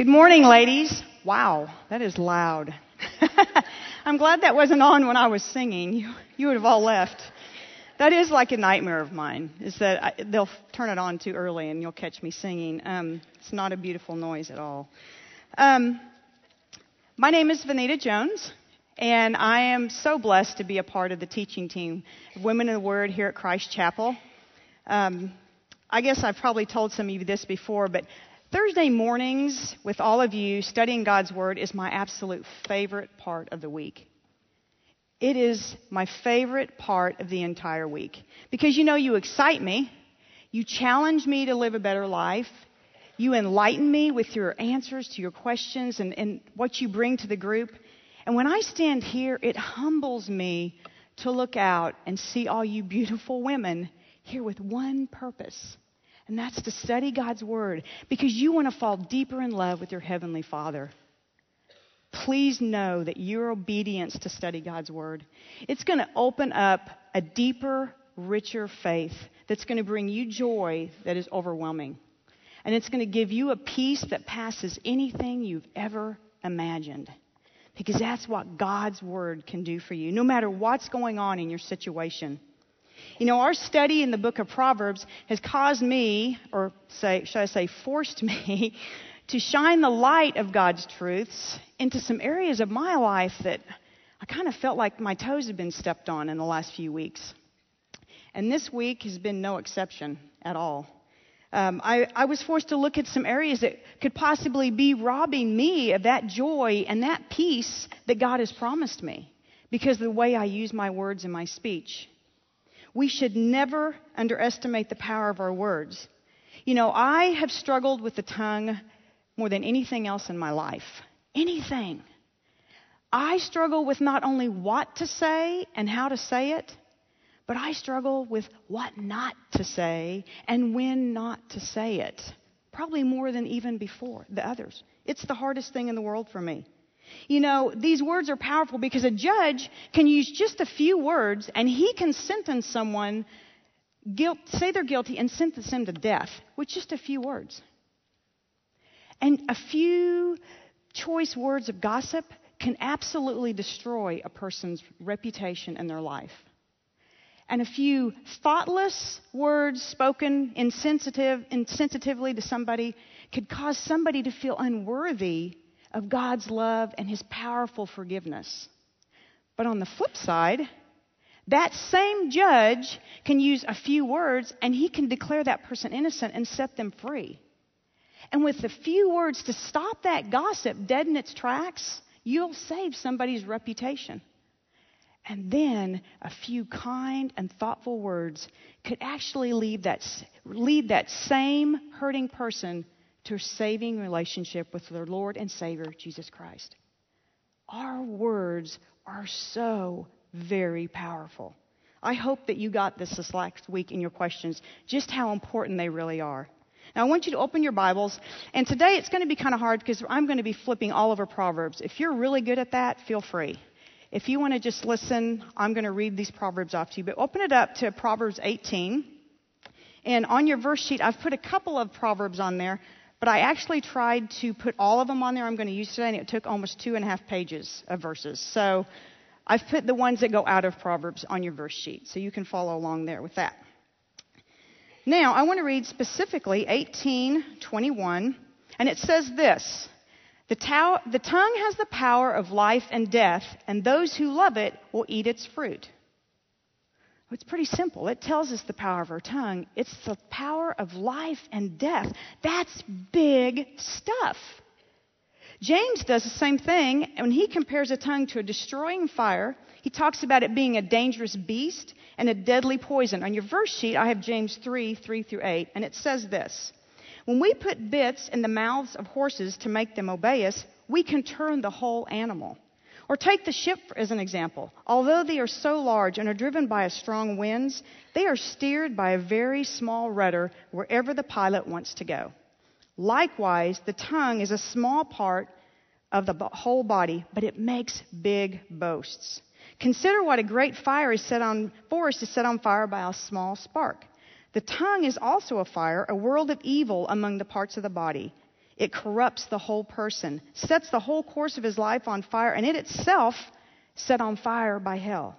Good morning, ladies. Wow, that is loud. I'm glad that wasn't on when I was singing. You, you would have all left. That is like a nightmare of mine, is that I, they'll turn it on too early and you'll catch me singing. Um, it's not a beautiful noise at all. Um, my name is Vanita Jones, and I am so blessed to be a part of the teaching team of Women in the Word here at Christ Chapel. Um, I guess I've probably told some of you this before, but Thursday mornings with all of you studying God's Word is my absolute favorite part of the week. It is my favorite part of the entire week because you know you excite me, you challenge me to live a better life, you enlighten me with your answers to your questions and, and what you bring to the group. And when I stand here, it humbles me to look out and see all you beautiful women here with one purpose and that's to study God's Word because you want to fall deeper in love with your Heavenly Father. Please know that your obedience to study God's Word, it's going to open up a deeper, richer faith that's going to bring you joy that is overwhelming. And it's going to give you a peace that passes anything you've ever imagined. Because that's what God's Word can do for you, no matter what's going on in your situation. You know, our study in the book of Proverbs has caused me, or say, should I say, forced me, to shine the light of God's truths into some areas of my life that I kind of felt like my toes had been stepped on in the last few weeks. And this week has been no exception at all. Um, I, I was forced to look at some areas that could possibly be robbing me of that joy and that peace that God has promised me because of the way I use my words and my speech. We should never underestimate the power of our words. You know, I have struggled with the tongue more than anything else in my life. Anything. I struggle with not only what to say and how to say it, but I struggle with what not to say and when not to say it. Probably more than even before the others. It's the hardest thing in the world for me. You know, these words are powerful because a judge can use just a few words and he can sentence someone, guilt, say they're guilty, and sentence them to death with just a few words. And a few choice words of gossip can absolutely destroy a person's reputation and their life. And a few thoughtless words spoken insensitive, insensitively to somebody could cause somebody to feel unworthy of God's love and His powerful forgiveness. But on the flip side, that same judge can use a few words and he can declare that person innocent and set them free. And with a few words to stop that gossip dead in its tracks, you'll save somebody's reputation. And then a few kind and thoughtful words could actually lead that, that same hurting person to a saving relationship with their Lord and Savior, Jesus Christ. Our words are so very powerful. I hope that you got this this last week in your questions, just how important they really are. Now, I want you to open your Bibles, and today it's going to be kind of hard because I'm going to be flipping all over Proverbs. If you're really good at that, feel free. If you want to just listen, I'm going to read these Proverbs off to you, but open it up to Proverbs 18. And on your verse sheet, I've put a couple of Proverbs on there. But I actually tried to put all of them on there I'm going to use today, and it took almost two and a half pages of verses. So I've put the ones that go out of Proverbs on your verse sheet, so you can follow along there with that. Now, I want to read specifically 1821, and it says this the, tow- the tongue has the power of life and death, and those who love it will eat its fruit. It's pretty simple. It tells us the power of our tongue. It's the power of life and death. That's big stuff. James does the same thing. When he compares a tongue to a destroying fire, he talks about it being a dangerous beast and a deadly poison. On your verse sheet, I have James 3 3 through 8, and it says this When we put bits in the mouths of horses to make them obey us, we can turn the whole animal. Or take the ship as an example. Although they are so large and are driven by strong winds, they are steered by a very small rudder wherever the pilot wants to go. Likewise, the tongue is a small part of the whole body, but it makes big boasts. Consider what a great fire is set on forest is set on fire by a small spark. The tongue is also a fire, a world of evil among the parts of the body. It corrupts the whole person, sets the whole course of his life on fire, and it itself set on fire by hell.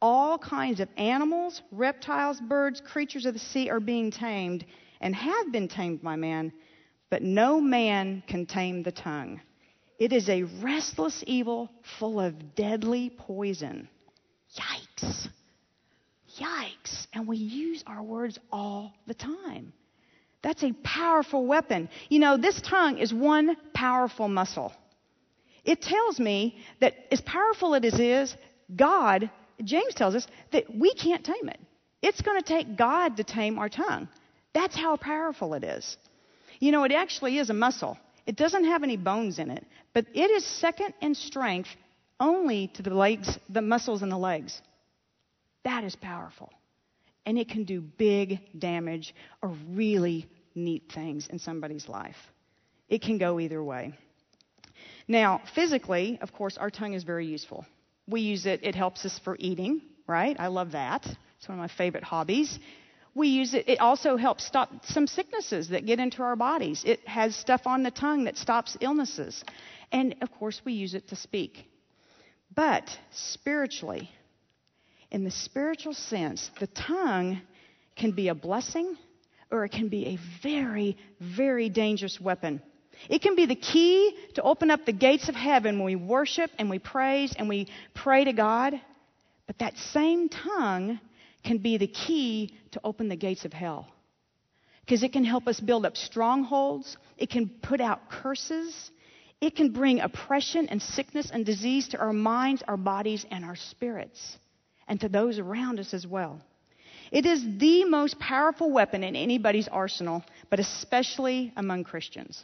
All kinds of animals, reptiles, birds, creatures of the sea are being tamed and have been tamed by man, but no man can tame the tongue. It is a restless evil full of deadly poison. Yikes. Yikes. And we use our words all the time. That's a powerful weapon. You know, this tongue is one powerful muscle. It tells me that as powerful as it is, God, James tells us that we can't tame it. It's going to take God to tame our tongue. That's how powerful it is. You know, it actually is a muscle. It doesn't have any bones in it, but it is second in strength only to the legs, the muscles in the legs. That is powerful. And it can do big damage or really neat things in somebody's life. It can go either way. Now, physically, of course, our tongue is very useful. We use it, it helps us for eating, right? I love that. It's one of my favorite hobbies. We use it, it also helps stop some sicknesses that get into our bodies. It has stuff on the tongue that stops illnesses. And of course, we use it to speak. But spiritually, in the spiritual sense, the tongue can be a blessing or it can be a very, very dangerous weapon. It can be the key to open up the gates of heaven when we worship and we praise and we pray to God. But that same tongue can be the key to open the gates of hell. Because it can help us build up strongholds, it can put out curses, it can bring oppression and sickness and disease to our minds, our bodies, and our spirits, and to those around us as well. It is the most powerful weapon in anybody's arsenal, but especially among Christians.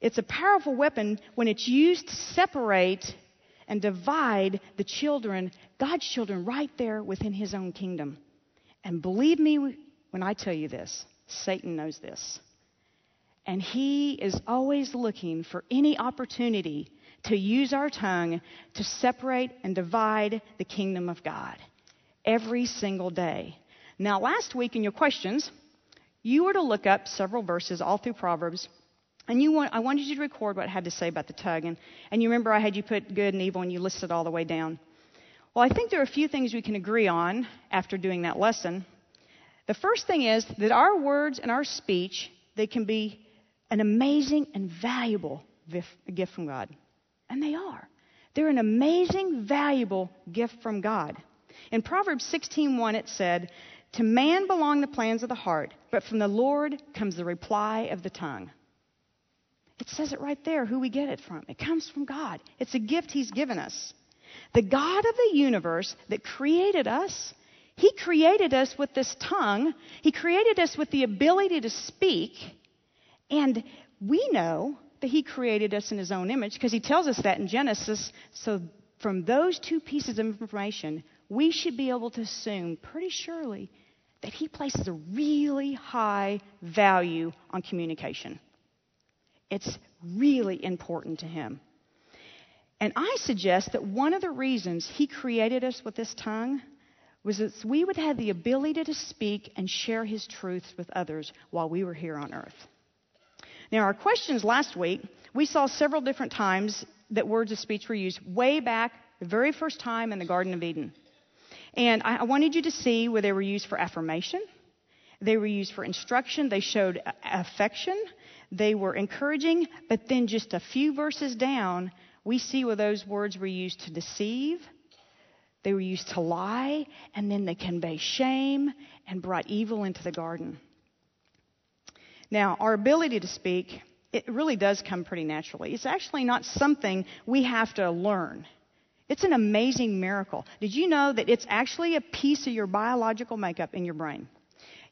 It's a powerful weapon when it's used to separate and divide the children, God's children, right there within His own kingdom. And believe me when I tell you this, Satan knows this. And he is always looking for any opportunity to use our tongue to separate and divide the kingdom of God every single day. Now, last week in your questions, you were to look up several verses all through Proverbs, and you want, I wanted you to record what it had to say about the tongue. And, and you remember I had you put good and evil, and you listed all the way down. Well, I think there are a few things we can agree on after doing that lesson. The first thing is that our words and our speech, they can be an amazing and valuable gift from God. And they are. They're an amazing, valuable gift from God. In Proverbs 16:1 it said, "To man belong the plans of the heart, but from the Lord comes the reply of the tongue." It says it right there who we get it from. It comes from God. It's a gift he's given us. The God of the universe that created us, he created us with this tongue. He created us with the ability to speak and we know that He created us in His own image because He tells us that in Genesis. So, from those two pieces of information, we should be able to assume pretty surely that He places a really high value on communication. It's really important to Him. And I suggest that one of the reasons He created us with this tongue was that we would have the ability to speak and share His truths with others while we were here on earth. Now, our questions last week, we saw several different times that words of speech were used way back the very first time in the Garden of Eden. And I wanted you to see where they were used for affirmation, they were used for instruction, they showed affection, they were encouraging, but then just a few verses down, we see where those words were used to deceive, they were used to lie, and then they convey shame and brought evil into the garden. Now, our ability to speak, it really does come pretty naturally. It's actually not something we have to learn. It's an amazing miracle. Did you know that it's actually a piece of your biological makeup in your brain?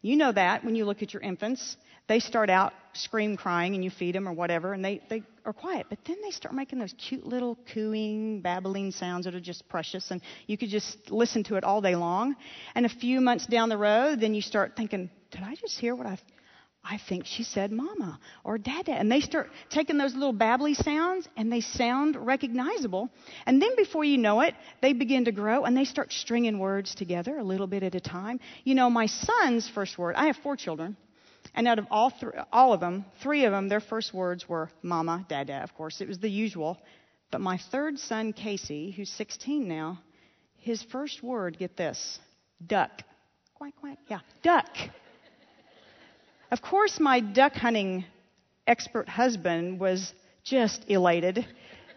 You know that when you look at your infants. They start out scream crying and you feed them or whatever and they, they are quiet. But then they start making those cute little cooing, babbling sounds that are just precious and you could just listen to it all day long. And a few months down the road, then you start thinking, did I just hear what I I think she said mama or dada. And they start taking those little babbly sounds and they sound recognizable. And then before you know it, they begin to grow and they start stringing words together a little bit at a time. You know, my son's first word, I have four children. And out of all, th- all of them, three of them, their first words were mama, dada. Of course, it was the usual. But my third son, Casey, who's 16 now, his first word, get this, duck. Quack, quack. Yeah, duck. Of course, my duck hunting expert husband was just elated.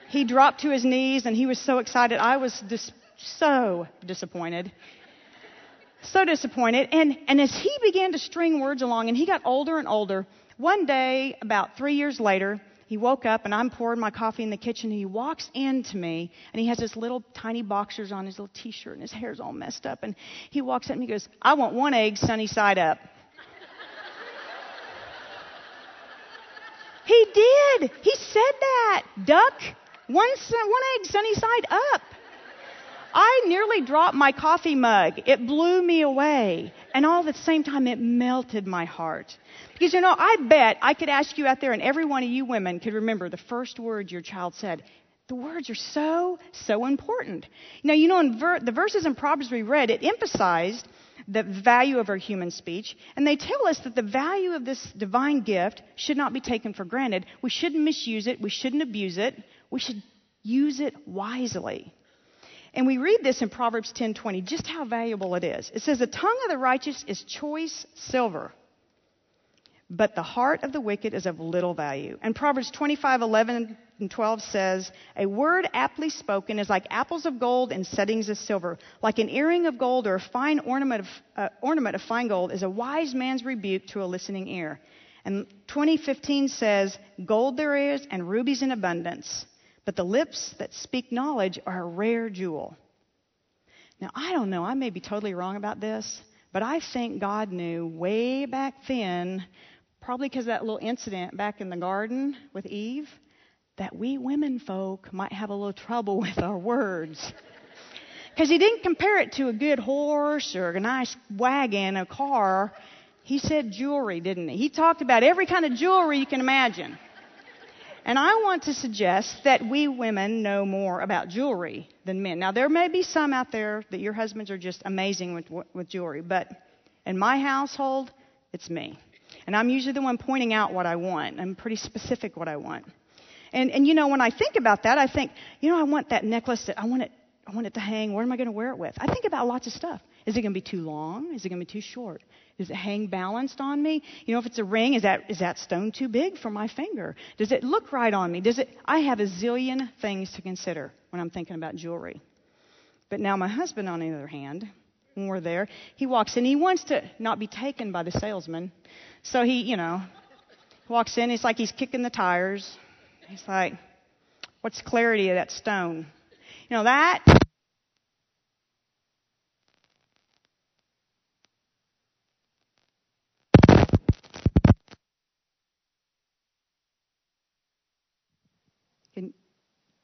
He dropped to his knees and he was so excited. I was dis- so disappointed. So disappointed. And, and as he began to string words along and he got older and older, one day, about three years later, he woke up and I'm pouring my coffee in the kitchen and he walks into me and he has his little tiny boxers on, his little t-shirt and his hair's all messed up and he walks up and he goes, I want one egg sunny side up. He did. He said that. Duck, one, one egg sunny side up. I nearly dropped my coffee mug. It blew me away. And all at the same time, it melted my heart. Because, you know, I bet I could ask you out there, and every one of you women could remember the first words your child said. The words are so, so important. Now, you know, in ver- the verses in Proverbs we read, it emphasized the value of our human speech, and they tell us that the value of this divine gift should not be taken for granted. We shouldn't misuse it, we shouldn't abuse it, we should use it wisely. And we read this in Proverbs 10:20, just how valuable it is. It says, "The tongue of the righteous is choice silver, but the heart of the wicked is of little value." And Proverbs 25:11 and 12 says, "A word aptly spoken is like apples of gold in settings of silver, like an earring of gold or a fine ornament of, uh, ornament of fine gold is a wise man's rebuke to a listening ear." And 2015 says, "Gold there is and rubies in abundance." But the lips that speak knowledge are a rare jewel. Now, I don't know, I may be totally wrong about this, but I think God knew way back then, probably because that little incident back in the garden with Eve, that we women folk might have a little trouble with our words. Because he didn't compare it to a good horse or a nice wagon, or a car. He said jewelry, didn't he? He talked about every kind of jewelry you can imagine. And I want to suggest that we women know more about jewelry than men. Now, there may be some out there that your husbands are just amazing with, with jewelry, but in my household, it's me. And I'm usually the one pointing out what I want. I'm pretty specific what I want. And, and you know, when I think about that, I think, you know, I want that necklace that I want it, I want it to hang. Where am I going to wear it with? I think about lots of stuff. Is it going to be too long? Is it going to be too short? Does it hang balanced on me? You know, if it's a ring, is that, is that stone too big for my finger? Does it look right on me? Does it, I have a zillion things to consider when I'm thinking about jewelry. But now my husband, on the other hand, when we're there, he walks in. He wants to not be taken by the salesman. So he, you know, walks in. It's like he's kicking the tires. He's like, what's the clarity of that stone? You know, that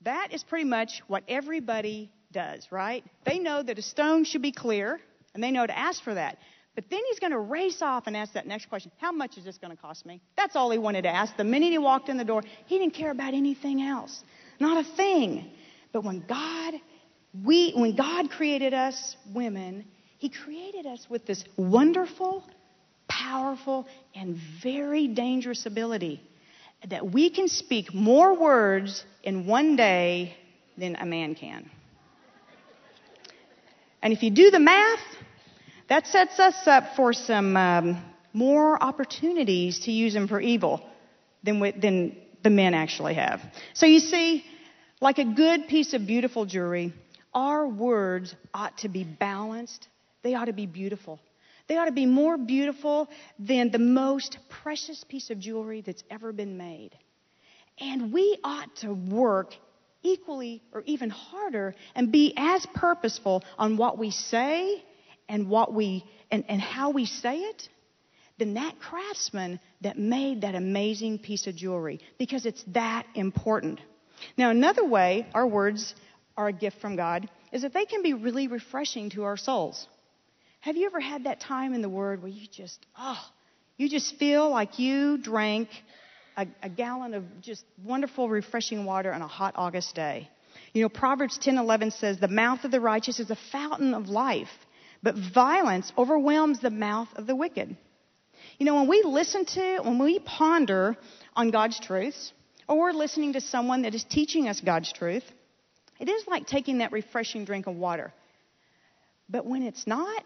That is pretty much what everybody does, right? They know that a stone should be clear, and they know to ask for that. But then he's going to race off and ask that next question How much is this going to cost me? That's all he wanted to ask. The minute he walked in the door, he didn't care about anything else. Not a thing. But when God, we, when God created us women, he created us with this wonderful, powerful, and very dangerous ability that we can speak more words in one day than a man can. And if you do the math, that sets us up for some um, more opportunities to use them for evil than, we, than the men actually have. So you see, like a good piece of beautiful jewelry, our words ought to be balanced. They ought to be beautiful. They ought to be more beautiful than the most precious piece of jewelry that's ever been made. And we ought to work equally or even harder and be as purposeful on what we say and what we and, and how we say it than that craftsman that made that amazing piece of jewelry because it's that important. Now, another way our words are a gift from God is that they can be really refreshing to our souls. Have you ever had that time in the Word where you just, oh, you just feel like you drank a, a gallon of just wonderful, refreshing water on a hot August day? You know, Proverbs 10:11 says, "The mouth of the righteous is a fountain of life, but violence overwhelms the mouth of the wicked." You know, when we listen to, when we ponder on God's truths, or we're listening to someone that is teaching us God's truth, it is like taking that refreshing drink of water. But when it's not,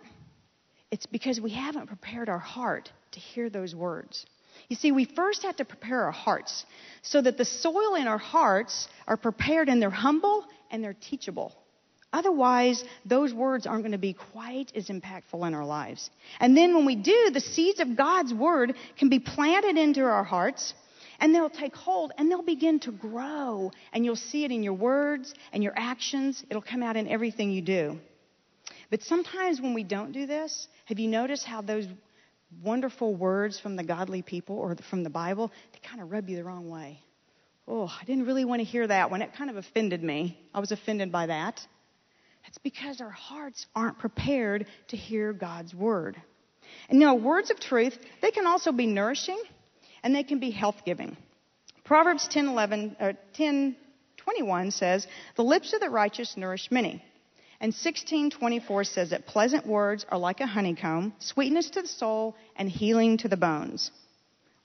it's because we haven't prepared our heart to hear those words. You see, we first have to prepare our hearts so that the soil in our hearts are prepared and they're humble and they're teachable. Otherwise, those words aren't going to be quite as impactful in our lives. And then when we do, the seeds of God's word can be planted into our hearts and they'll take hold and they'll begin to grow. And you'll see it in your words and your actions. It'll come out in everything you do. But sometimes when we don't do this, have you noticed how those wonderful words from the godly people or from the Bible, they kind of rub you the wrong way? Oh, I didn't really want to hear that one. It kind of offended me. I was offended by that. That's because our hearts aren't prepared to hear God's word. And know, words of truth, they can also be nourishing and they can be health giving. Proverbs 10, 11, or 10, 21 says, The lips of the righteous nourish many. And 1624 says that pleasant words are like a honeycomb, sweetness to the soul and healing to the bones.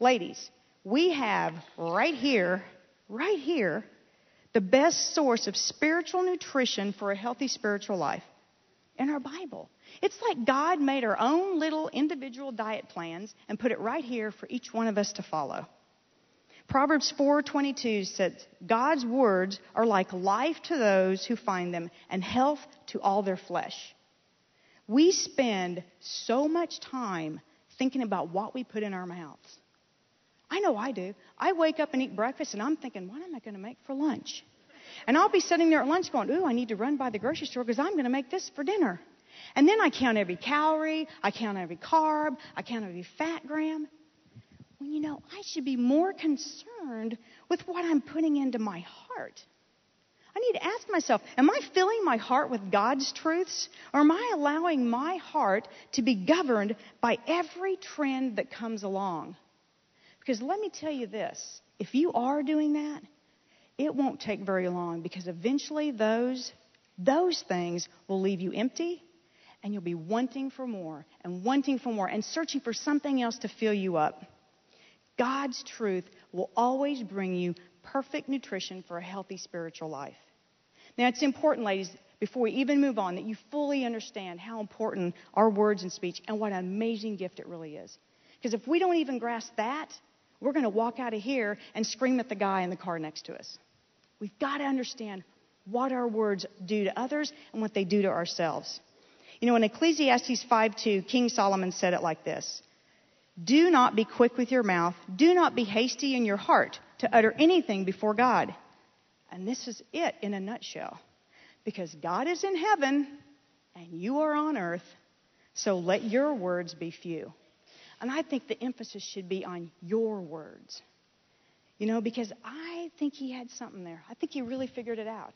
Ladies, we have right here, right here, the best source of spiritual nutrition for a healthy spiritual life in our Bible. It's like God made our own little individual diet plans and put it right here for each one of us to follow. Proverbs 4:22 says, "God's words are like life to those who find them and health to all their flesh." We spend so much time thinking about what we put in our mouths. I know I do. I wake up and eat breakfast and I'm thinking, what am I going to make for lunch? And I'll be sitting there at lunch going, ooh, I need to run by the grocery store because I'm going to make this for dinner. And then I count every calorie, I count every carb, I count every fat gram. When you know, I should be more concerned with what I'm putting into my heart. I need to ask myself, am I filling my heart with God's truths? Or am I allowing my heart to be governed by every trend that comes along? Because let me tell you this if you are doing that, it won't take very long because eventually those, those things will leave you empty and you'll be wanting for more and wanting for more and searching for something else to fill you up. God's truth will always bring you perfect nutrition for a healthy spiritual life. Now, it's important, ladies, before we even move on, that you fully understand how important our words and speech and what an amazing gift it really is. Because if we don't even grasp that, we're going to walk out of here and scream at the guy in the car next to us. We've got to understand what our words do to others and what they do to ourselves. You know, in Ecclesiastes 5:2, King Solomon said it like this Do not be quick with your mouth, do not be hasty in your heart to utter anything before God. And this is it in a nutshell. Because God is in heaven and you are on earth, so let your words be few. And I think the emphasis should be on your words. You know, because I think he had something there. I think he really figured it out.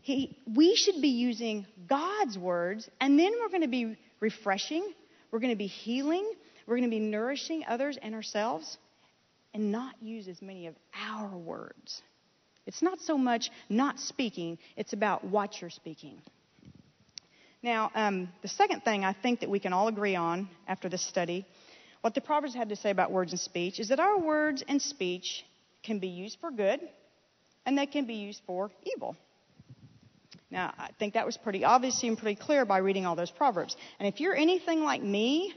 He, we should be using God's words, and then we're going to be refreshing, we're going to be healing, we're going to be nourishing others and ourselves, and not use as many of our words. It's not so much not speaking, it's about what you're speaking. Now, um, the second thing I think that we can all agree on after this study, what the Proverbs had to say about words and speech, is that our words and speech can be used for good and they can be used for evil. Now, I think that was pretty obvious and pretty clear by reading all those Proverbs. And if you're anything like me,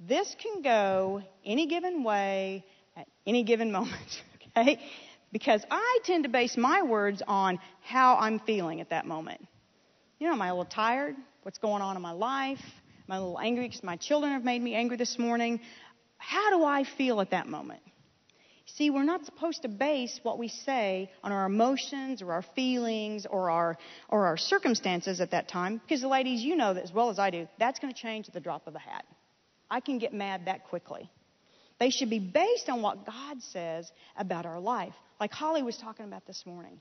this can go any given way at any given moment, okay? Because I tend to base my words on how I'm feeling at that moment. You know, am I a little tired? What's going on in my life? Am I a little angry because my children have made me angry this morning? How do I feel at that moment? See, we're not supposed to base what we say on our emotions or our feelings or our, or our circumstances at that time, because, ladies, you know that as well as I do, that's going to change at the drop of a hat. I can get mad that quickly. They should be based on what God says about our life, like Holly was talking about this morning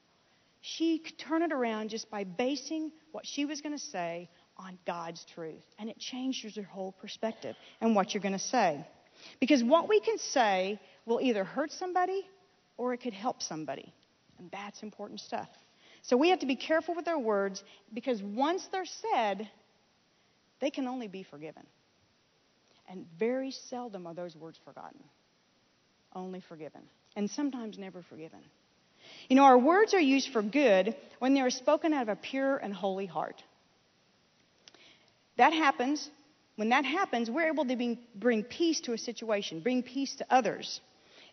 she could turn it around just by basing what she was going to say on God's truth. And it changes your whole perspective and what you're going to say. Because what we can say will either hurt somebody or it could help somebody. And that's important stuff. So we have to be careful with our words because once they're said, they can only be forgiven. And very seldom are those words forgotten, only forgiven, and sometimes never forgiven. You know, our words are used for good when they are spoken out of a pure and holy heart. That happens. When that happens, we're able to bring peace to a situation, bring peace to others.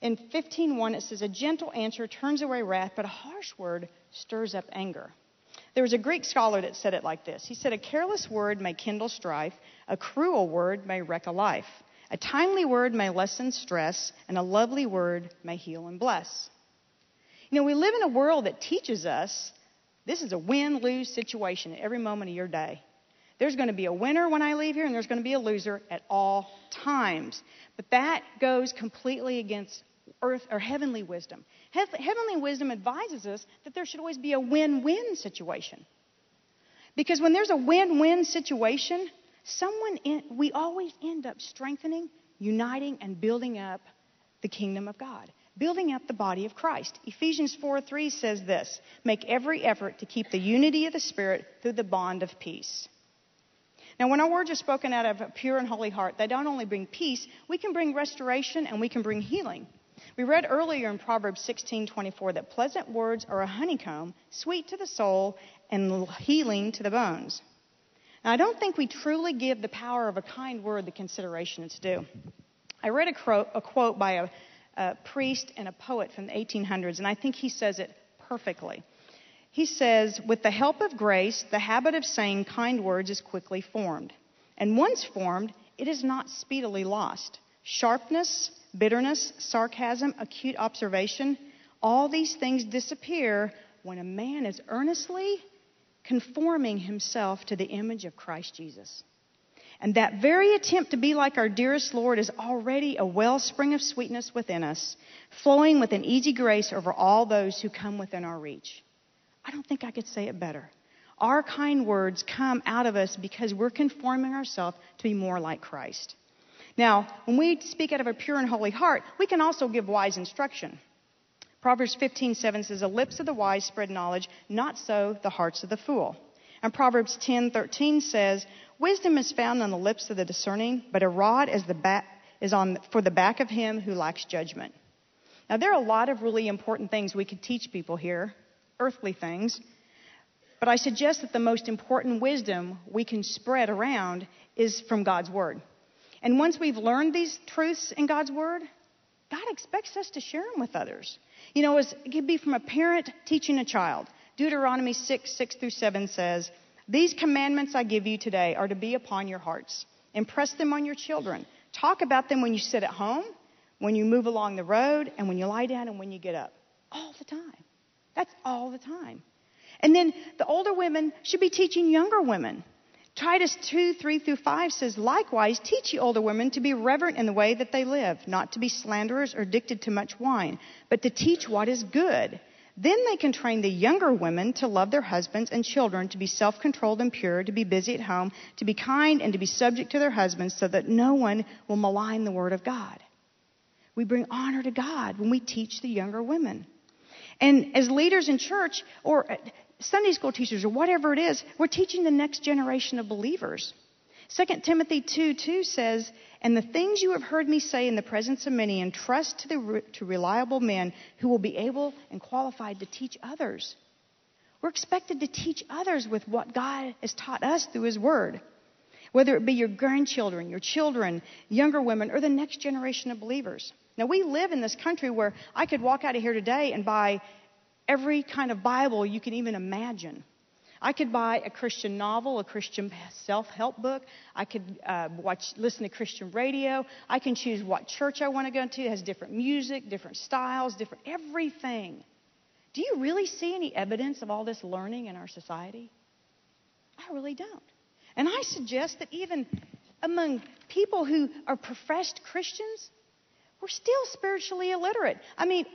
In 15:1 it says a gentle answer turns away wrath, but a harsh word stirs up anger. There was a Greek scholar that said it like this. He said a careless word may kindle strife, a cruel word may wreck a life. A timely word may lessen stress, and a lovely word may heal and bless. You know, we live in a world that teaches us this is a win lose situation at every moment of your day. There's going to be a winner when I leave here, and there's going to be a loser at all times. But that goes completely against earth or heavenly wisdom. heavenly wisdom advises us that there should always be a win-win situation. Because when there's a win-win situation, someone in, we always end up strengthening, uniting, and building up the kingdom of God, building up the body of Christ. Ephesians 4:3 says this: "Make every effort to keep the unity of the Spirit through the bond of peace." Now, when our words are spoken out of a pure and holy heart, they don't only bring peace, we can bring restoration and we can bring healing. We read earlier in Proverbs 16:24 that pleasant words are a honeycomb, sweet to the soul and healing to the bones. Now, I don't think we truly give the power of a kind word the consideration it's due. I read a quote by a, a priest and a poet from the 1800s, and I think he says it perfectly. He says, With the help of grace, the habit of saying kind words is quickly formed. And once formed, it is not speedily lost. Sharpness, bitterness, sarcasm, acute observation, all these things disappear when a man is earnestly conforming himself to the image of Christ Jesus. And that very attempt to be like our dearest Lord is already a wellspring of sweetness within us, flowing with an easy grace over all those who come within our reach. I don't think I could say it better. Our kind words come out of us because we're conforming ourselves to be more like Christ. Now, when we speak out of a pure and holy heart, we can also give wise instruction. Proverbs 15:7 says, "The lips of the wise spread knowledge; not so the hearts of the fool." And Proverbs 10:13 says, "Wisdom is found on the lips of the discerning, but a rod is, back, is on for the back of him who lacks judgment." Now, there are a lot of really important things we could teach people here, earthly things. But I suggest that the most important wisdom we can spread around is from God's Word. And once we've learned these truths in God's Word, God expects us to share them with others. You know, it could be from a parent teaching a child. Deuteronomy 6, 6 through 7 says, These commandments I give you today are to be upon your hearts. Impress them on your children. Talk about them when you sit at home, when you move along the road, and when you lie down and when you get up. All the time. That's all the time. And then the older women should be teaching younger women. Titus 2, 3 through 5 says, Likewise, teach ye older women to be reverent in the way that they live, not to be slanderers or addicted to much wine, but to teach what is good. Then they can train the younger women to love their husbands and children, to be self controlled and pure, to be busy at home, to be kind, and to be subject to their husbands, so that no one will malign the word of God. We bring honor to God when we teach the younger women. And as leaders in church or Sunday school teachers or whatever it is, we're teaching the next generation of believers. 2 Timothy 2 2 says, And the things you have heard me say in the presence of many, entrust to, the, to reliable men who will be able and qualified to teach others. We're expected to teach others with what God has taught us through His Word. Whether it be your grandchildren, your children, younger women, or the next generation of believers. Now, we live in this country where I could walk out of here today and buy every kind of Bible you can even imagine. I could buy a Christian novel, a Christian self-help book. I could uh, watch, listen to Christian radio. I can choose what church I want to go to. It has different music, different styles, different everything. Do you really see any evidence of all this learning in our society? I really don't. And I suggest that even among people who are professed Christians, we're still spiritually illiterate. I mean,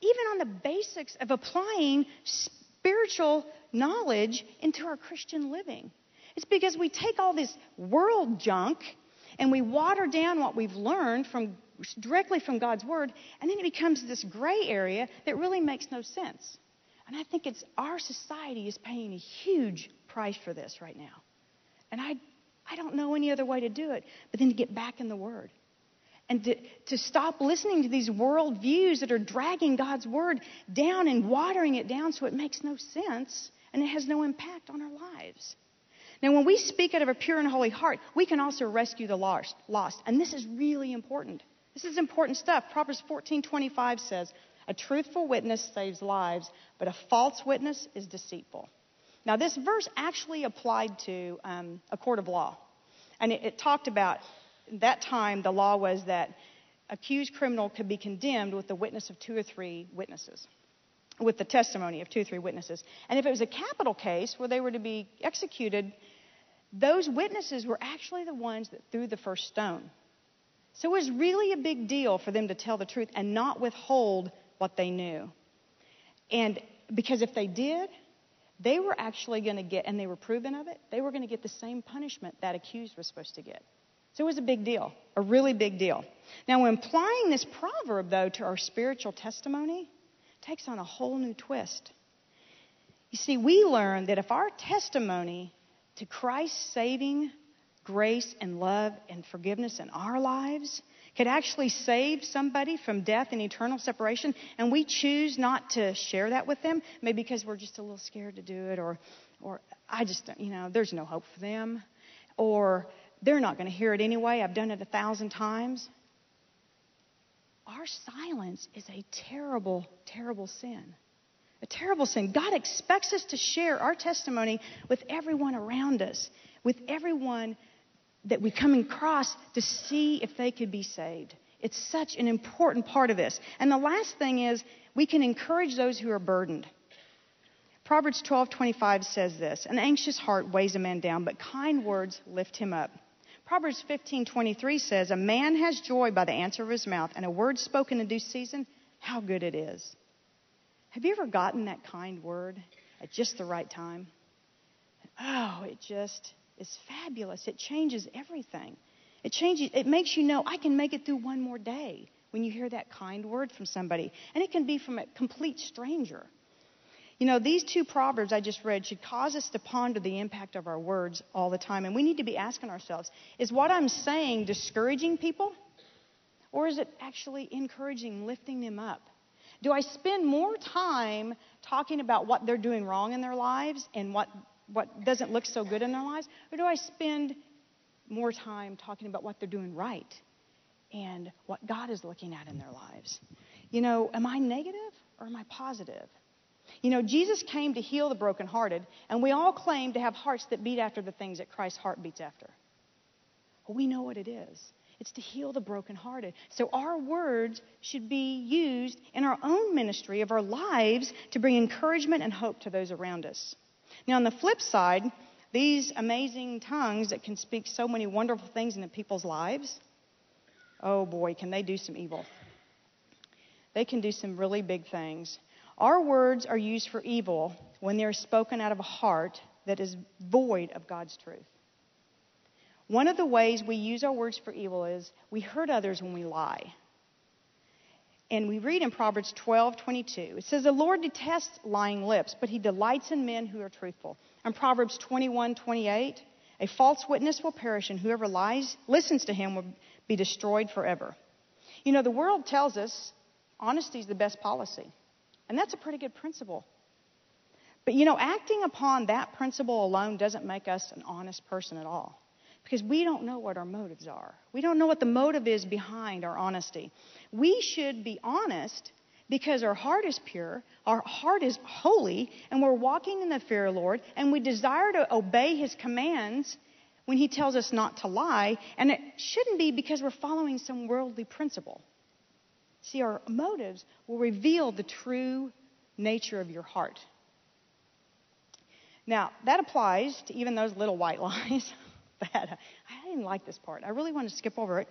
even on the basics of applying spiritual knowledge into our Christian living. It's because we take all this world junk and we water down what we've learned from directly from God's word, and then it becomes this gray area that really makes no sense. And I think it's our society is paying a huge price for this right now. And I I don't know any other way to do it. But then to get back in the Word and to, to stop listening to these world views that are dragging God's Word down and watering it down so it makes no sense and it has no impact on our lives. Now, when we speak out of a pure and holy heart, we can also rescue the lost. lost. And this is really important. This is important stuff. Proverbs 14:25 says, "A truthful witness saves lives, but a false witness is deceitful." Now, this verse actually applied to um, a court of law, and it, it talked about that time the law was that accused criminal could be condemned with the witness of two or three witnesses with the testimony of two or three witnesses. And if it was a capital case where they were to be executed, those witnesses were actually the ones that threw the first stone. So it was really a big deal for them to tell the truth and not withhold what they knew. And because if they did, they were actually going to get, and they were proven of it, they were going to get the same punishment that accused was supposed to get. So it was a big deal, a really big deal. Now, applying this proverb, though, to our spiritual testimony, takes on a whole new twist. You see, we learn that if our testimony to Christ's saving grace and love and forgiveness in our lives could actually save somebody from death and eternal separation, and we choose not to share that with them, maybe because we're just a little scared to do it, or, or I just, you know, there's no hope for them, or they're not going to hear it anyway. I've done it a thousand times our silence is a terrible, terrible sin. A terrible sin. God expects us to share our testimony with everyone around us, with everyone that we come across to see if they could be saved. It's such an important part of this. And the last thing is we can encourage those who are burdened. Proverbs 12:25 says this, "An anxious heart weighs a man down, but kind words lift him up." Proverbs 15:23 says, "A man has joy by the answer of his mouth, and a word spoken in due season, how good it is." Have you ever gotten that kind word at just the right time? Oh, it just is fabulous. It changes everything. It changes it makes you know I can make it through one more day when you hear that kind word from somebody. And it can be from a complete stranger. You know, these two proverbs I just read should cause us to ponder the impact of our words all the time. And we need to be asking ourselves is what I'm saying discouraging people? Or is it actually encouraging, lifting them up? Do I spend more time talking about what they're doing wrong in their lives and what, what doesn't look so good in their lives? Or do I spend more time talking about what they're doing right and what God is looking at in their lives? You know, am I negative or am I positive? You know, Jesus came to heal the brokenhearted, and we all claim to have hearts that beat after the things that Christ's heart beats after. We know what it is. It's to heal the brokenhearted. So our words should be used in our own ministry of our lives to bring encouragement and hope to those around us. Now, on the flip side, these amazing tongues that can speak so many wonderful things into people's lives, oh boy, can they do some evil. They can do some really big things. Our words are used for evil when they're spoken out of a heart that is void of God's truth. One of the ways we use our words for evil is we hurt others when we lie. And we read in Proverbs 12:22. It says the Lord detests lying lips, but he delights in men who are truthful. And Proverbs 21:28, a false witness will perish and whoever lies listens to him will be destroyed forever. You know, the world tells us honesty is the best policy. And that's a pretty good principle. But you know, acting upon that principle alone doesn't make us an honest person at all. Because we don't know what our motives are. We don't know what the motive is behind our honesty. We should be honest because our heart is pure, our heart is holy, and we're walking in the fear of the Lord, and we desire to obey His commands when He tells us not to lie, and it shouldn't be because we're following some worldly principle. See, our motives will reveal the true nature of your heart. Now, that applies to even those little white lies. that I didn't like this part. I really want to skip over it.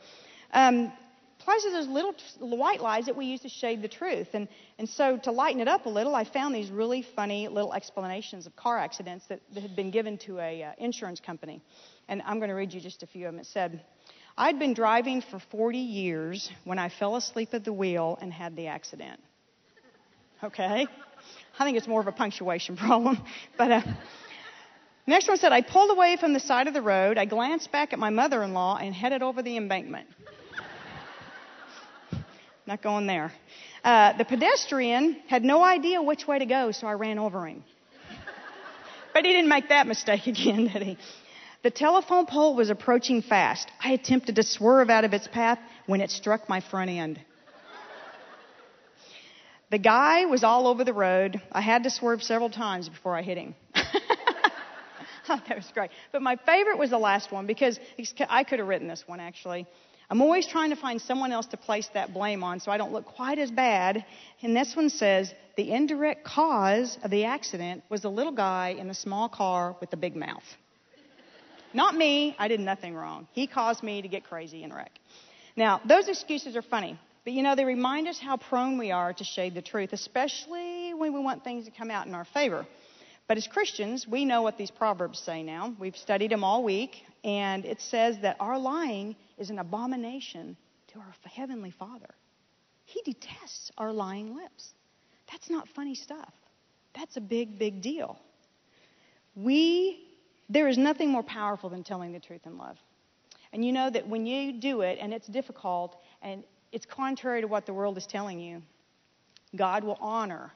Um, applies to those little white lies that we use to shade the truth. And, and so, to lighten it up a little, I found these really funny little explanations of car accidents that, that had been given to a uh, insurance company. And I'm going to read you just a few of them. It said, I'd been driving for 40 years when I fell asleep at the wheel and had the accident. Okay? I think it's more of a punctuation problem. But uh, Next one said, I pulled away from the side of the road. I glanced back at my mother in law and headed over the embankment. Not going there. Uh, the pedestrian had no idea which way to go, so I ran over him. but he didn't make that mistake again, did he? The telephone pole was approaching fast. I attempted to swerve out of its path when it struck my front end. The guy was all over the road. I had to swerve several times before I hit him. Oh, that was great. But my favorite was the last one because I could have written this one actually. I'm always trying to find someone else to place that blame on so I don't look quite as bad. And this one says the indirect cause of the accident was the little guy in the small car with the big mouth. Not me, I did nothing wrong. He caused me to get crazy and wreck. Now, those excuses are funny, but you know, they remind us how prone we are to shade the truth, especially when we want things to come out in our favor. But as Christians, we know what these proverbs say now. We've studied them all week, and it says that our lying is an abomination to our Heavenly Father. He detests our lying lips. That's not funny stuff. That's a big, big deal. We, there is nothing more powerful than telling the truth in love. And you know that when you do it and it's difficult and it's contrary to what the world is telling you, God will honor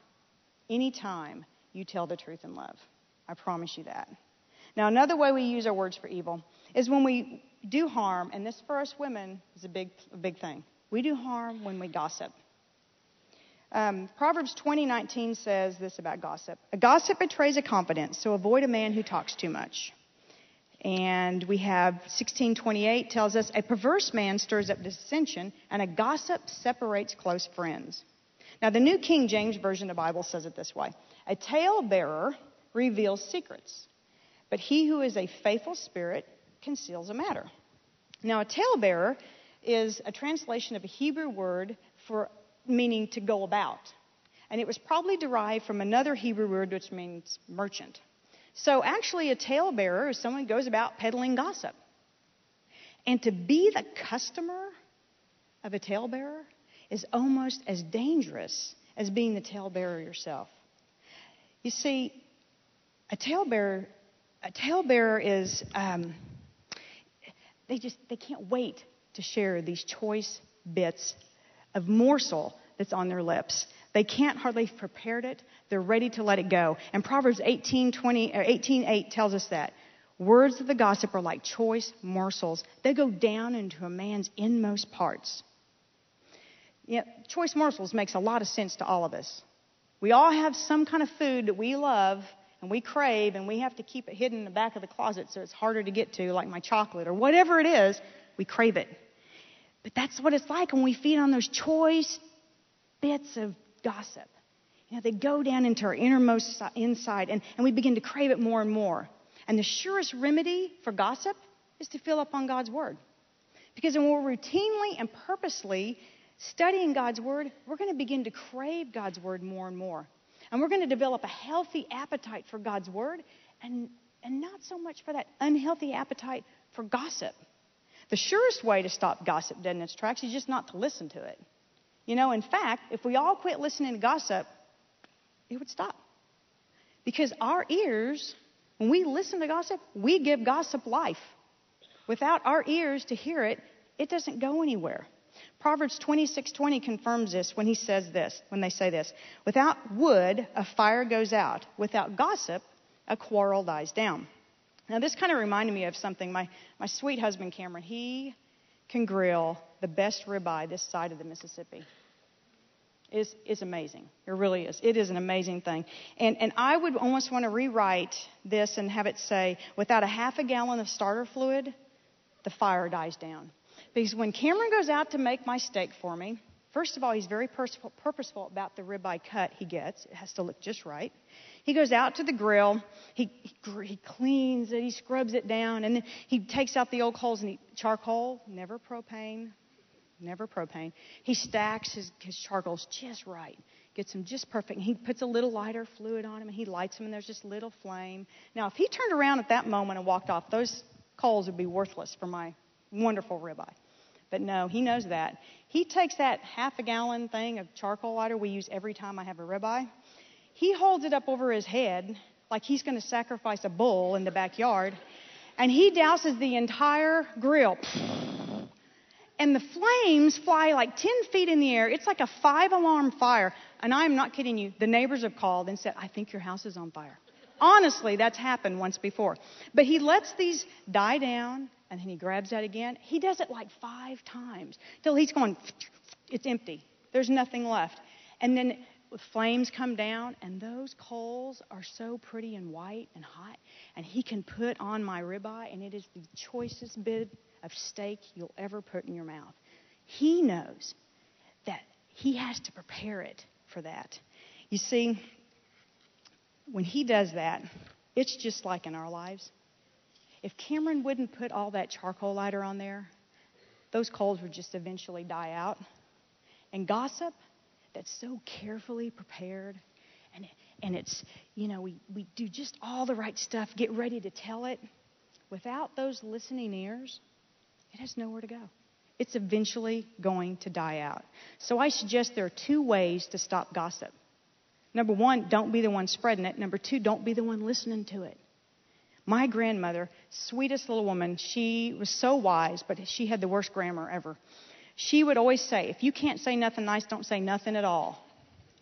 any time you tell the truth in love. I promise you that. Now, another way we use our words for evil is when we do harm, and this for us women is a big, a big thing. We do harm when we gossip. Um, Proverbs 20:19 says this about gossip: "A gossip betrays a confidence, so avoid a man who talks too much." And we have 1628 tells us a perverse man stirs up dissension, and a gossip separates close friends. Now, the New King James Version of the Bible says it this way A talebearer reveals secrets, but he who is a faithful spirit conceals a matter. Now, a talebearer is a translation of a Hebrew word for meaning to go about. And it was probably derived from another Hebrew word which means merchant. So, actually, a talebearer is someone who goes about peddling gossip. And to be the customer of a talebearer is almost as dangerous as being the talebearer yourself. You see, a talebearer, a talebearer is, um, they just, they can't wait to share these choice bits of morsel that's on their lips. They can't hardly have prepared it. They're ready to let it go. And Proverbs 18, 20, or 18, 8 tells us that. Words of the gossip are like choice morsels. They go down into a man's inmost parts. You know, choice morsels makes a lot of sense to all of us. We all have some kind of food that we love and we crave, and we have to keep it hidden in the back of the closet so it's harder to get to, like my chocolate or whatever it is. We crave it. But that's what it's like when we feed on those choice bits of gossip. You know, they go down into our innermost inside, and, and we begin to crave it more and more. And the surest remedy for gossip is to fill up on God's Word. Because when we're routinely and purposely studying God's Word, we're going to begin to crave God's Word more and more. And we're going to develop a healthy appetite for God's Word and, and not so much for that unhealthy appetite for gossip. The surest way to stop gossip dead in its tracks is just not to listen to it. You know, in fact, if we all quit listening to gossip, it would stop. Because our ears, when we listen to gossip, we give gossip life. Without our ears to hear it, it doesn't go anywhere. Proverbs 26:20 confirms this when he says this, when they say this. Without wood, a fire goes out. Without gossip, a quarrel dies down. Now this kind of reminded me of something. My my sweet husband Cameron, he can grill the best ribeye this side of the Mississippi. It's, it's amazing. It really is. It is an amazing thing. And, and I would almost want to rewrite this and have it say, without a half a gallon of starter fluid, the fire dies down. Because when Cameron goes out to make my steak for me, first of all, he's very purposeful about the ribeye cut he gets. It has to look just right. He goes out to the grill, he, he, he cleans it, he scrubs it down, and then he takes out the old coals and he, charcoal, never propane, never propane. He stacks his, his charcoals just right, gets them just perfect. He puts a little lighter fluid on them and he lights them, and there's just little flame. Now, if he turned around at that moment and walked off, those coals would be worthless for my wonderful ribeye. But no, he knows that. He takes that half a gallon thing of charcoal lighter we use every time I have a ribeye. He holds it up over his head like he's going to sacrifice a bull in the backyard. And he douses the entire grill. And the flames fly like 10 feet in the air. It's like a five alarm fire. And I'm not kidding you. The neighbors have called and said, I think your house is on fire. Honestly, that's happened once before. But he lets these die down and then he grabs that again. He does it like five times till he's going, it's empty. There's nothing left. And then flames come down, and those coals are so pretty and white and hot. And he can put on my ribeye, and it is the choicest bit of steak you'll ever put in your mouth. He knows that he has to prepare it for that. You see, when he does that, it's just like in our lives. If Cameron wouldn't put all that charcoal lighter on there, those coals would just eventually die out. And gossip that's so carefully prepared, and, and it's, you know, we, we do just all the right stuff, get ready to tell it. Without those listening ears, it has nowhere to go. It's eventually going to die out. So I suggest there are two ways to stop gossip. Number one, don't be the one spreading it. Number two, don't be the one listening to it. My grandmother, sweetest little woman, she was so wise, but she had the worst grammar ever. She would always say, if you can't say nothing nice, don't say nothing at all.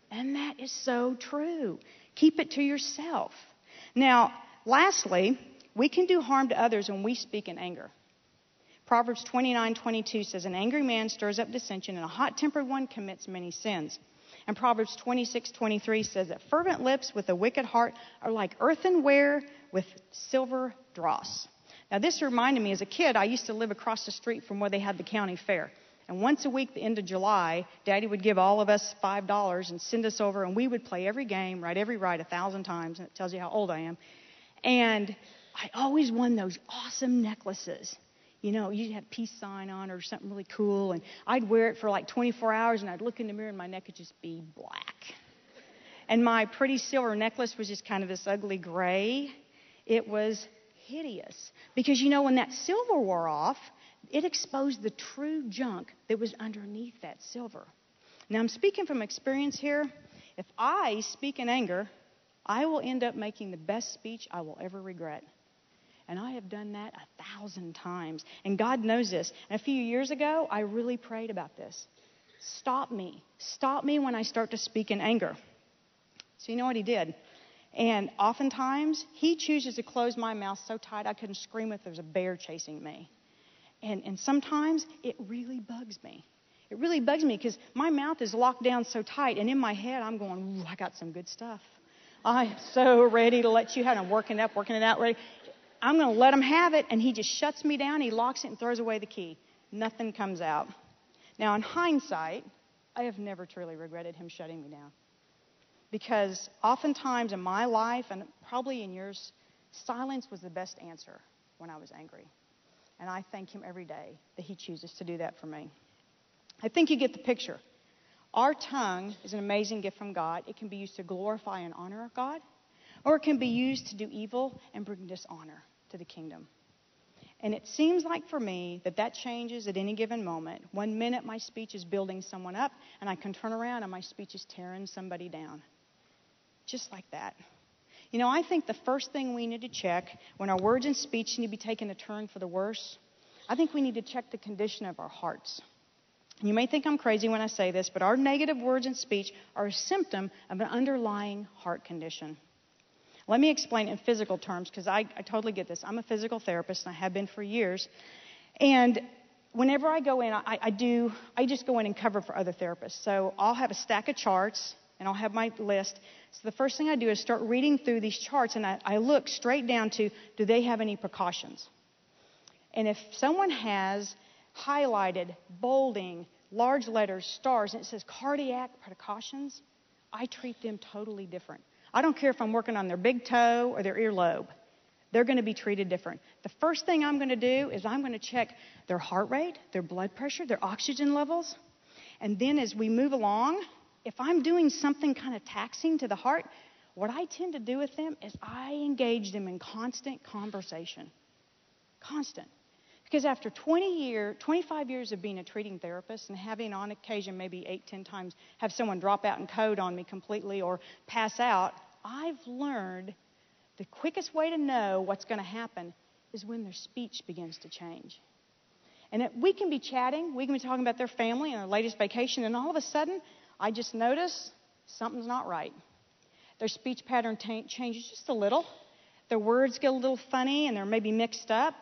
And that is so true. Keep it to yourself. Now, lastly, we can do harm to others when we speak in anger. Proverbs 29:22 says, An angry man stirs up dissension, and a hot tempered one commits many sins. And Proverbs 26:23 says that fervent lips with a wicked heart are like earthenware with silver dross. Now, this reminded me as a kid, I used to live across the street from where they had the county fair. And once a week, the end of July, Daddy would give all of us $5 and send us over, and we would play every game, write every ride a thousand times, and it tells you how old I am. And I always won those awesome necklaces you know, you'd have peace sign on or something really cool, and I'd wear it for like 24 hours, and I'd look in the mirror, and my neck would just be black. And my pretty silver necklace was just kind of this ugly gray. It was hideous because you know when that silver wore off, it exposed the true junk that was underneath that silver. Now I'm speaking from experience here. If I speak in anger, I will end up making the best speech I will ever regret. And I have done that a thousand times. And God knows this. And a few years ago, I really prayed about this. Stop me. Stop me when I start to speak in anger. So, you know what he did? And oftentimes, he chooses to close my mouth so tight I couldn't scream if there's a bear chasing me. And, and sometimes it really bugs me. It really bugs me because my mouth is locked down so tight, and in my head, I'm going, I got some good stuff. I'm so ready to let you have it. I'm working it up, working it out, ready. I'm going to let him have it, and he just shuts me down. He locks it and throws away the key. Nothing comes out. Now, in hindsight, I have never truly regretted him shutting me down. Because oftentimes in my life, and probably in yours, silence was the best answer when I was angry. And I thank him every day that he chooses to do that for me. I think you get the picture. Our tongue is an amazing gift from God. It can be used to glorify and honor God, or it can be used to do evil and bring dishonor to the kingdom. And it seems like for me that that changes at any given moment. One minute my speech is building someone up, and I can turn around and my speech is tearing somebody down. Just like that. You know, I think the first thing we need to check when our words and speech need to be taken a turn for the worse, I think we need to check the condition of our hearts. You may think I'm crazy when I say this, but our negative words and speech are a symptom of an underlying heart condition. Let me explain in physical terms because I, I totally get this. I'm a physical therapist and I have been for years. And whenever I go in, I, I, do, I just go in and cover for other therapists. So I'll have a stack of charts and I'll have my list. So the first thing I do is start reading through these charts and I, I look straight down to do they have any precautions? And if someone has highlighted, bolding, large letters, stars, and it says cardiac precautions, I treat them totally different. I don't care if I'm working on their big toe or their earlobe. They're going to be treated different. The first thing I'm going to do is I'm going to check their heart rate, their blood pressure, their oxygen levels. And then as we move along, if I'm doing something kind of taxing to the heart, what I tend to do with them is I engage them in constant conversation. Constant. Because after 20 year, 25 years of being a treating therapist and having on occasion maybe eight, ten times have someone drop out and code on me completely or pass out, I've learned the quickest way to know what's going to happen is when their speech begins to change. And we can be chatting, we can be talking about their family and their latest vacation, and all of a sudden, I just notice something's not right. Their speech pattern t- changes just a little. Their words get a little funny and they're maybe mixed up.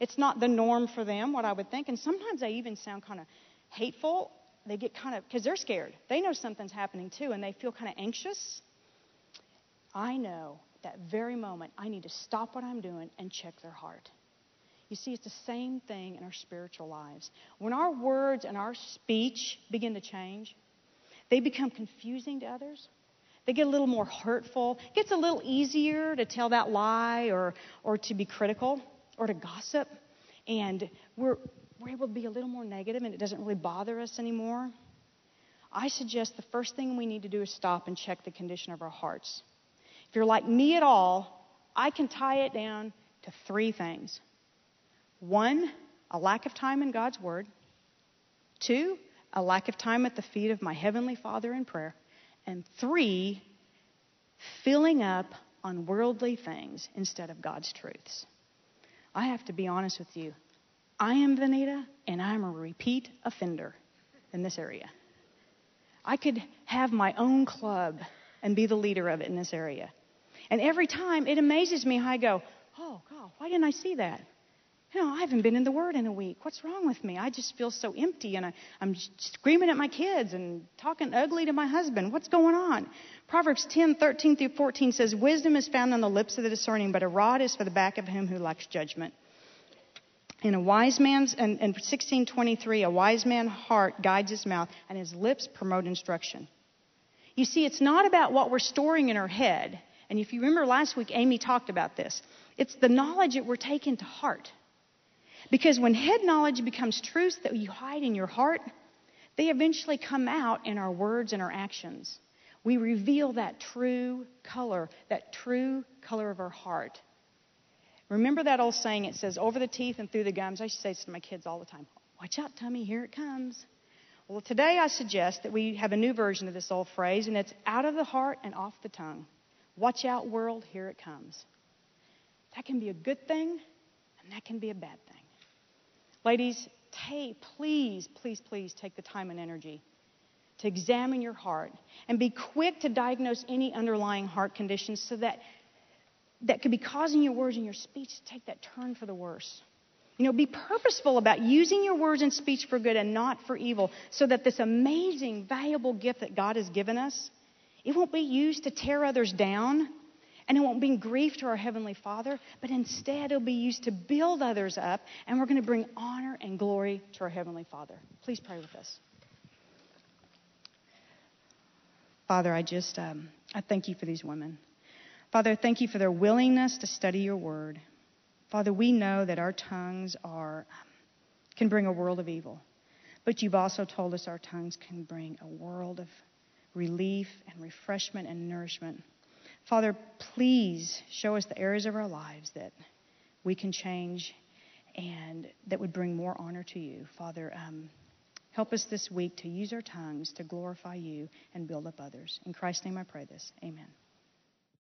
It's not the norm for them, what I would think. And sometimes they even sound kind of hateful. They get kind of, because they're scared. They know something's happening too, and they feel kind of anxious. I know that very moment I need to stop what I'm doing and check their heart. You see, it's the same thing in our spiritual lives. When our words and our speech begin to change, they become confusing to others. They get a little more hurtful. It gets a little easier to tell that lie or, or to be critical or to gossip. And we're, we're able to be a little more negative and it doesn't really bother us anymore. I suggest the first thing we need to do is stop and check the condition of our hearts. If you're like me at all, I can tie it down to three things one, a lack of time in God's Word, two, a lack of time at the feet of my Heavenly Father in prayer, and three, filling up on worldly things instead of God's truths. I have to be honest with you. I am Vanita, and I'm a repeat offender in this area. I could have my own club and be the leader of it in this area. And every time it amazes me how I go, oh, God, why didn't I see that? You know, I haven't been in the Word in a week. What's wrong with me? I just feel so empty, and I, I'm screaming at my kids and talking ugly to my husband. What's going on? Proverbs 10, 13 through 14 says, Wisdom is found on the lips of the discerning, but a rod is for the back of him who lacks judgment. In a wise man's, and in 1623, a wise man's heart guides his mouth, and his lips promote instruction. You see, it's not about what we're storing in our head. And if you remember last week, Amy talked about this. It's the knowledge that we're taking to heart. Because when head knowledge becomes truths that you hide in your heart, they eventually come out in our words and our actions. We reveal that true color, that true color of our heart. Remember that old saying, it says, over the teeth and through the gums. I used to say this to my kids all the time Watch out, tummy, here it comes. Well, today I suggest that we have a new version of this old phrase, and it's out of the heart and off the tongue. Watch out, world, here it comes. That can be a good thing, and that can be a bad thing. Ladies, please, please, please take the time and energy to examine your heart and be quick to diagnose any underlying heart conditions so that that could be causing your words and your speech to take that turn for the worse. You know, be purposeful about using your words and speech for good and not for evil so that this amazing, valuable gift that God has given us, it won't be used to tear others down and it won't bring grief to our Heavenly Father, but instead it'll be used to build others up, and we're going to bring honor and glory to our Heavenly Father. Please pray with us. Father, I just um, I thank you for these women. Father, thank you for their willingness to study your word. Father, we know that our tongues are can bring a world of evil. But you've also told us our tongues can bring a world of relief and refreshment and nourishment. Father, please show us the areas of our lives that we can change and that would bring more honor to you. Father, um, help us this week to use our tongues to glorify you and build up others. In Christ's name I pray this. Amen.